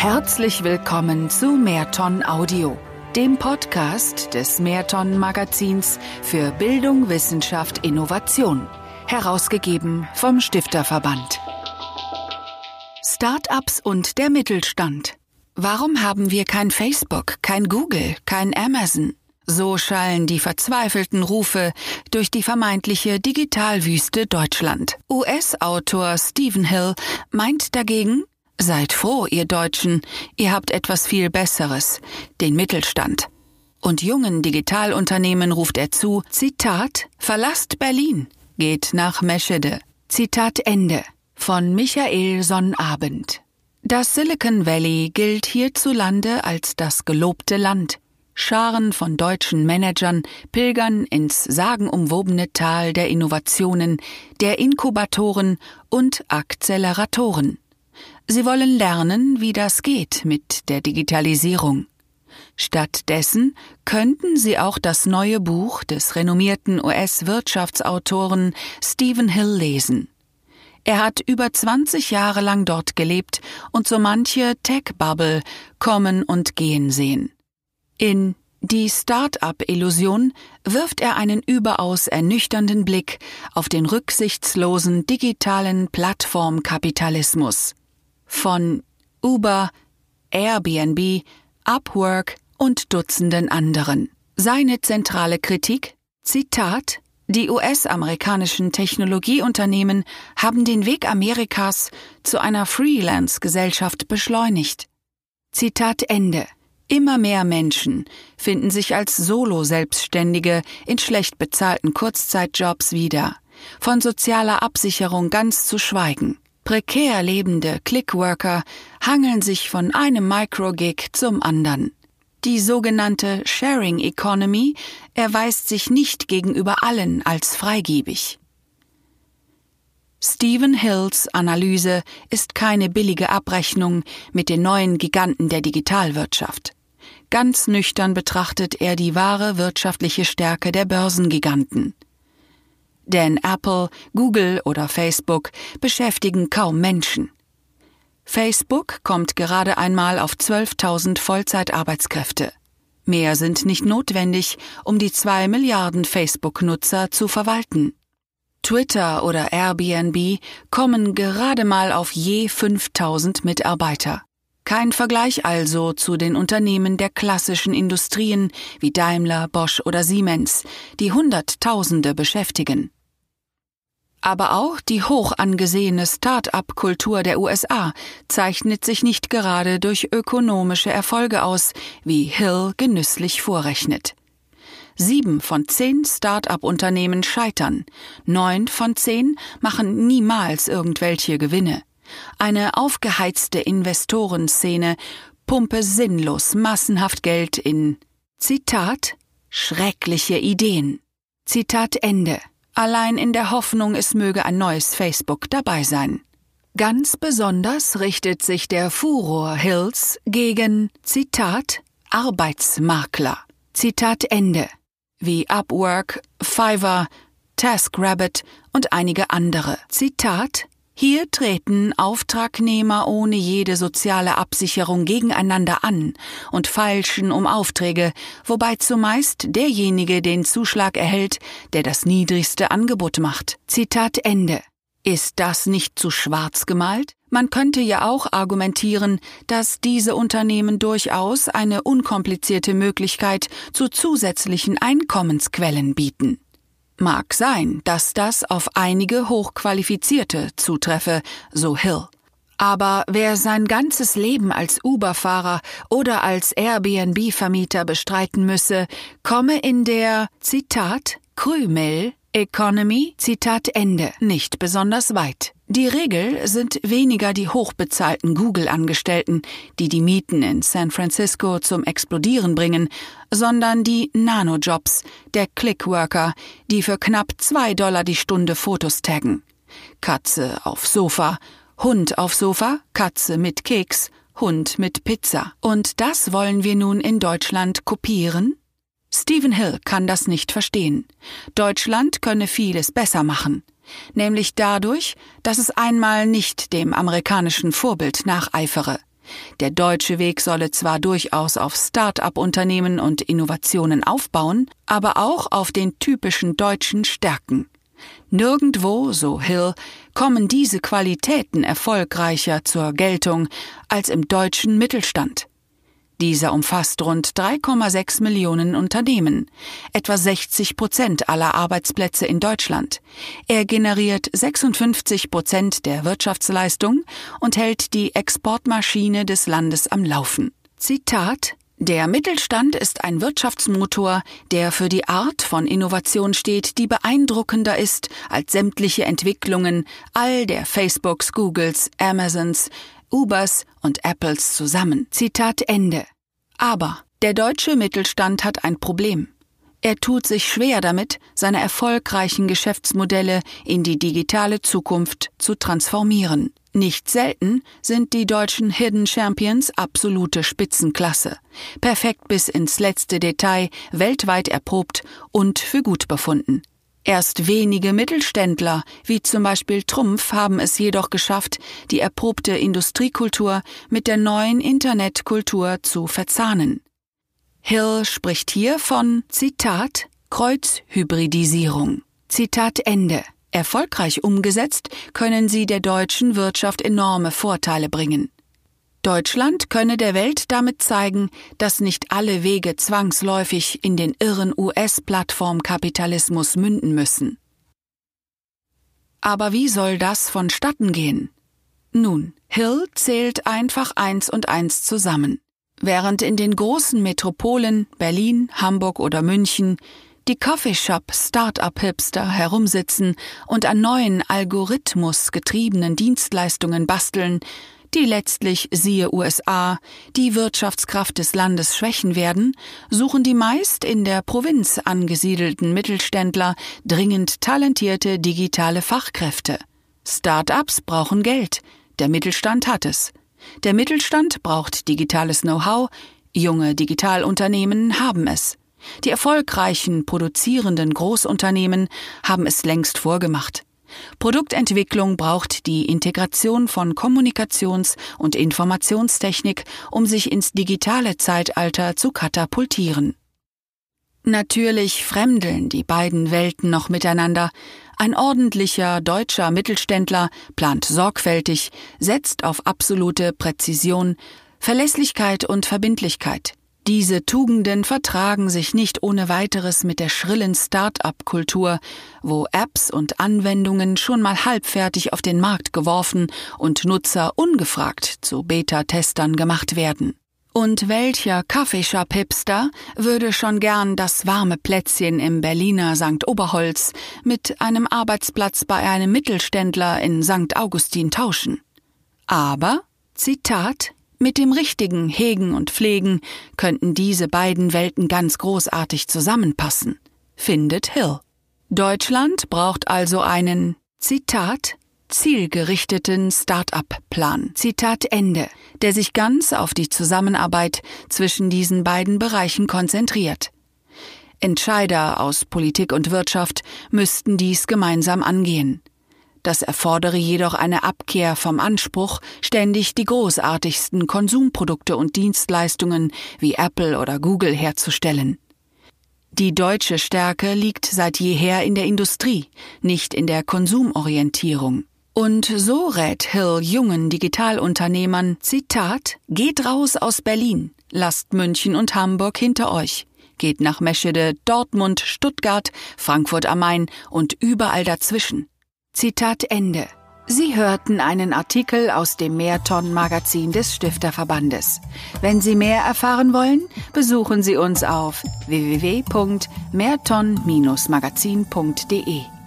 Herzlich willkommen zu Mehrton Audio, dem Podcast des Mehrton Magazins für Bildung, Wissenschaft, Innovation, herausgegeben vom Stifterverband. Startups und der Mittelstand. Warum haben wir kein Facebook, kein Google, kein Amazon? So schallen die verzweifelten Rufe durch die vermeintliche Digitalwüste Deutschland. US-Autor Stephen Hill meint dagegen, Seid froh, ihr Deutschen, ihr habt etwas viel Besseres, den Mittelstand. Und jungen Digitalunternehmen ruft er zu, Zitat, verlasst Berlin, geht nach Meschede. Zitat Ende von Michael Sonnabend. Das Silicon Valley gilt hierzulande als das gelobte Land. Scharen von deutschen Managern pilgern ins sagenumwobene Tal der Innovationen, der Inkubatoren und Akzeleratoren. Sie wollen lernen, wie das geht mit der Digitalisierung. Stattdessen könnten Sie auch das neue Buch des renommierten US-Wirtschaftsautoren Stephen Hill lesen. Er hat über 20 Jahre lang dort gelebt und so manche Tech-Bubble kommen und gehen sehen. In Die Start-up-Illusion wirft er einen überaus ernüchternden Blick auf den rücksichtslosen digitalen Plattformkapitalismus von Uber, Airbnb, Upwork und Dutzenden anderen. Seine zentrale Kritik? Zitat Die US-amerikanischen Technologieunternehmen haben den Weg Amerikas zu einer Freelance-Gesellschaft beschleunigt. Zitat Ende. Immer mehr Menschen finden sich als Solo-Selbstständige in schlecht bezahlten Kurzzeitjobs wieder, von sozialer Absicherung ganz zu schweigen. Prekär lebende Clickworker hangeln sich von einem Microgig zum anderen. Die sogenannte Sharing Economy erweist sich nicht gegenüber allen als freigebig. Stephen Hills Analyse ist keine billige Abrechnung mit den neuen Giganten der Digitalwirtschaft. Ganz nüchtern betrachtet er die wahre wirtschaftliche Stärke der Börsengiganten denn Apple, Google oder Facebook beschäftigen kaum Menschen. Facebook kommt gerade einmal auf 12.000 Vollzeitarbeitskräfte. Mehr sind nicht notwendig, um die zwei Milliarden Facebook-Nutzer zu verwalten. Twitter oder Airbnb kommen gerade mal auf je 5000 Mitarbeiter. Kein Vergleich also zu den Unternehmen der klassischen Industrien wie Daimler, Bosch oder Siemens, die Hunderttausende beschäftigen. Aber auch die hoch angesehene Start-up-Kultur der USA zeichnet sich nicht gerade durch ökonomische Erfolge aus, wie Hill genüsslich vorrechnet. Sieben von zehn Start-up-Unternehmen scheitern, neun von zehn machen niemals irgendwelche Gewinne. Eine aufgeheizte Investorenszene pumpe sinnlos massenhaft Geld in Zitat schreckliche Ideen. Zitat Ende allein in der Hoffnung, es möge ein neues Facebook dabei sein. Ganz besonders richtet sich der Furor Hills gegen, Zitat, Arbeitsmakler. Zitat Ende. Wie Upwork, Fiverr, TaskRabbit und einige andere. Zitat hier treten Auftragnehmer ohne jede soziale Absicherung gegeneinander an und feilschen um Aufträge, wobei zumeist derjenige den Zuschlag erhält, der das niedrigste Angebot macht. Zitat Ende. Ist das nicht zu schwarz gemalt? Man könnte ja auch argumentieren, dass diese Unternehmen durchaus eine unkomplizierte Möglichkeit zu zusätzlichen Einkommensquellen bieten. Mag sein, dass das auf einige Hochqualifizierte zutreffe, so Hill. Aber wer sein ganzes Leben als Uber-Fahrer oder als Airbnb-Vermieter bestreiten müsse, komme in der, Zitat, Krümel Economy, Zitat Ende, nicht besonders weit. Die Regel sind weniger die hochbezahlten Google-Angestellten, die die Mieten in San Francisco zum Explodieren bringen, sondern die Nanojobs, der Clickworker, die für knapp zwei Dollar die Stunde Fotos taggen. Katze auf Sofa, Hund auf Sofa, Katze mit Keks, Hund mit Pizza. Und das wollen wir nun in Deutschland kopieren? Stephen Hill kann das nicht verstehen. Deutschland könne vieles besser machen, nämlich dadurch, dass es einmal nicht dem amerikanischen Vorbild nacheifere. Der deutsche Weg solle zwar durchaus auf Start-up-Unternehmen und Innovationen aufbauen, aber auch auf den typischen deutschen Stärken. Nirgendwo, so Hill, kommen diese Qualitäten erfolgreicher zur Geltung als im deutschen Mittelstand. Dieser umfasst rund 3,6 Millionen Unternehmen, etwa 60 Prozent aller Arbeitsplätze in Deutschland. Er generiert 56 Prozent der Wirtschaftsleistung und hält die Exportmaschine des Landes am Laufen. Zitat der Mittelstand ist ein Wirtschaftsmotor, der für die Art von Innovation steht, die beeindruckender ist als sämtliche Entwicklungen all der Facebooks, Googles, Amazons, Ubers und Apples zusammen. Zitat Ende. Aber der deutsche Mittelstand hat ein Problem. Er tut sich schwer damit, seine erfolgreichen Geschäftsmodelle in die digitale Zukunft zu transformieren. Nicht selten sind die deutschen Hidden Champions absolute Spitzenklasse, perfekt bis ins letzte Detail, weltweit erprobt und für gut befunden. Erst wenige Mittelständler, wie zum Beispiel Trumpf, haben es jedoch geschafft, die erprobte Industriekultur mit der neuen Internetkultur zu verzahnen. Hill spricht hier von Zitat Kreuzhybridisierung. Zitat Ende. Erfolgreich umgesetzt können sie der deutschen Wirtschaft enorme Vorteile bringen. Deutschland könne der Welt damit zeigen, dass nicht alle Wege zwangsläufig in den irren US-Plattformkapitalismus münden müssen. Aber wie soll das vonstatten gehen? Nun, Hill zählt einfach eins und eins zusammen. Während in den großen Metropolen Berlin, Hamburg oder München die Coffeeshop Start-up-Hipster herumsitzen und an neuen algorithmusgetriebenen Dienstleistungen basteln, die letztlich siehe USA die Wirtschaftskraft des Landes schwächen werden, suchen die meist in der Provinz angesiedelten Mittelständler dringend talentierte digitale Fachkräfte. Start-ups brauchen Geld, der Mittelstand hat es. Der Mittelstand braucht digitales Know-how, junge Digitalunternehmen haben es. Die erfolgreichen produzierenden Großunternehmen haben es längst vorgemacht. Produktentwicklung braucht die Integration von Kommunikations- und Informationstechnik, um sich ins digitale Zeitalter zu katapultieren. Natürlich fremdeln die beiden Welten noch miteinander. Ein ordentlicher deutscher Mittelständler plant sorgfältig, setzt auf absolute Präzision, Verlässlichkeit und Verbindlichkeit. Diese Tugenden vertragen sich nicht ohne weiteres mit der schrillen Start-up-Kultur, wo Apps und Anwendungen schon mal halbfertig auf den Markt geworfen und Nutzer ungefragt zu Beta-Testern gemacht werden. Und welcher Kaffeeshop-Hipster würde schon gern das warme Plätzchen im Berliner St. Oberholz mit einem Arbeitsplatz bei einem Mittelständler in St. Augustin tauschen? Aber, Zitat, mit dem richtigen Hegen und Pflegen könnten diese beiden Welten ganz großartig zusammenpassen, findet Hill. Deutschland braucht also einen, Zitat, zielgerichteten Start-up-Plan, Zitat Ende, der sich ganz auf die Zusammenarbeit zwischen diesen beiden Bereichen konzentriert. Entscheider aus Politik und Wirtschaft müssten dies gemeinsam angehen. Das erfordere jedoch eine Abkehr vom Anspruch, ständig die großartigsten Konsumprodukte und Dienstleistungen wie Apple oder Google herzustellen. Die deutsche Stärke liegt seit jeher in der Industrie, nicht in der Konsumorientierung. Und so rät Hill jungen Digitalunternehmern, Zitat, geht raus aus Berlin, lasst München und Hamburg hinter euch, geht nach Meschede, Dortmund, Stuttgart, Frankfurt am Main und überall dazwischen. Zitat Ende. Sie hörten einen Artikel aus dem Mehrton-Magazin des Stifterverbandes. Wenn Sie mehr erfahren wollen, besuchen Sie uns auf www.mehrton-magazin.de.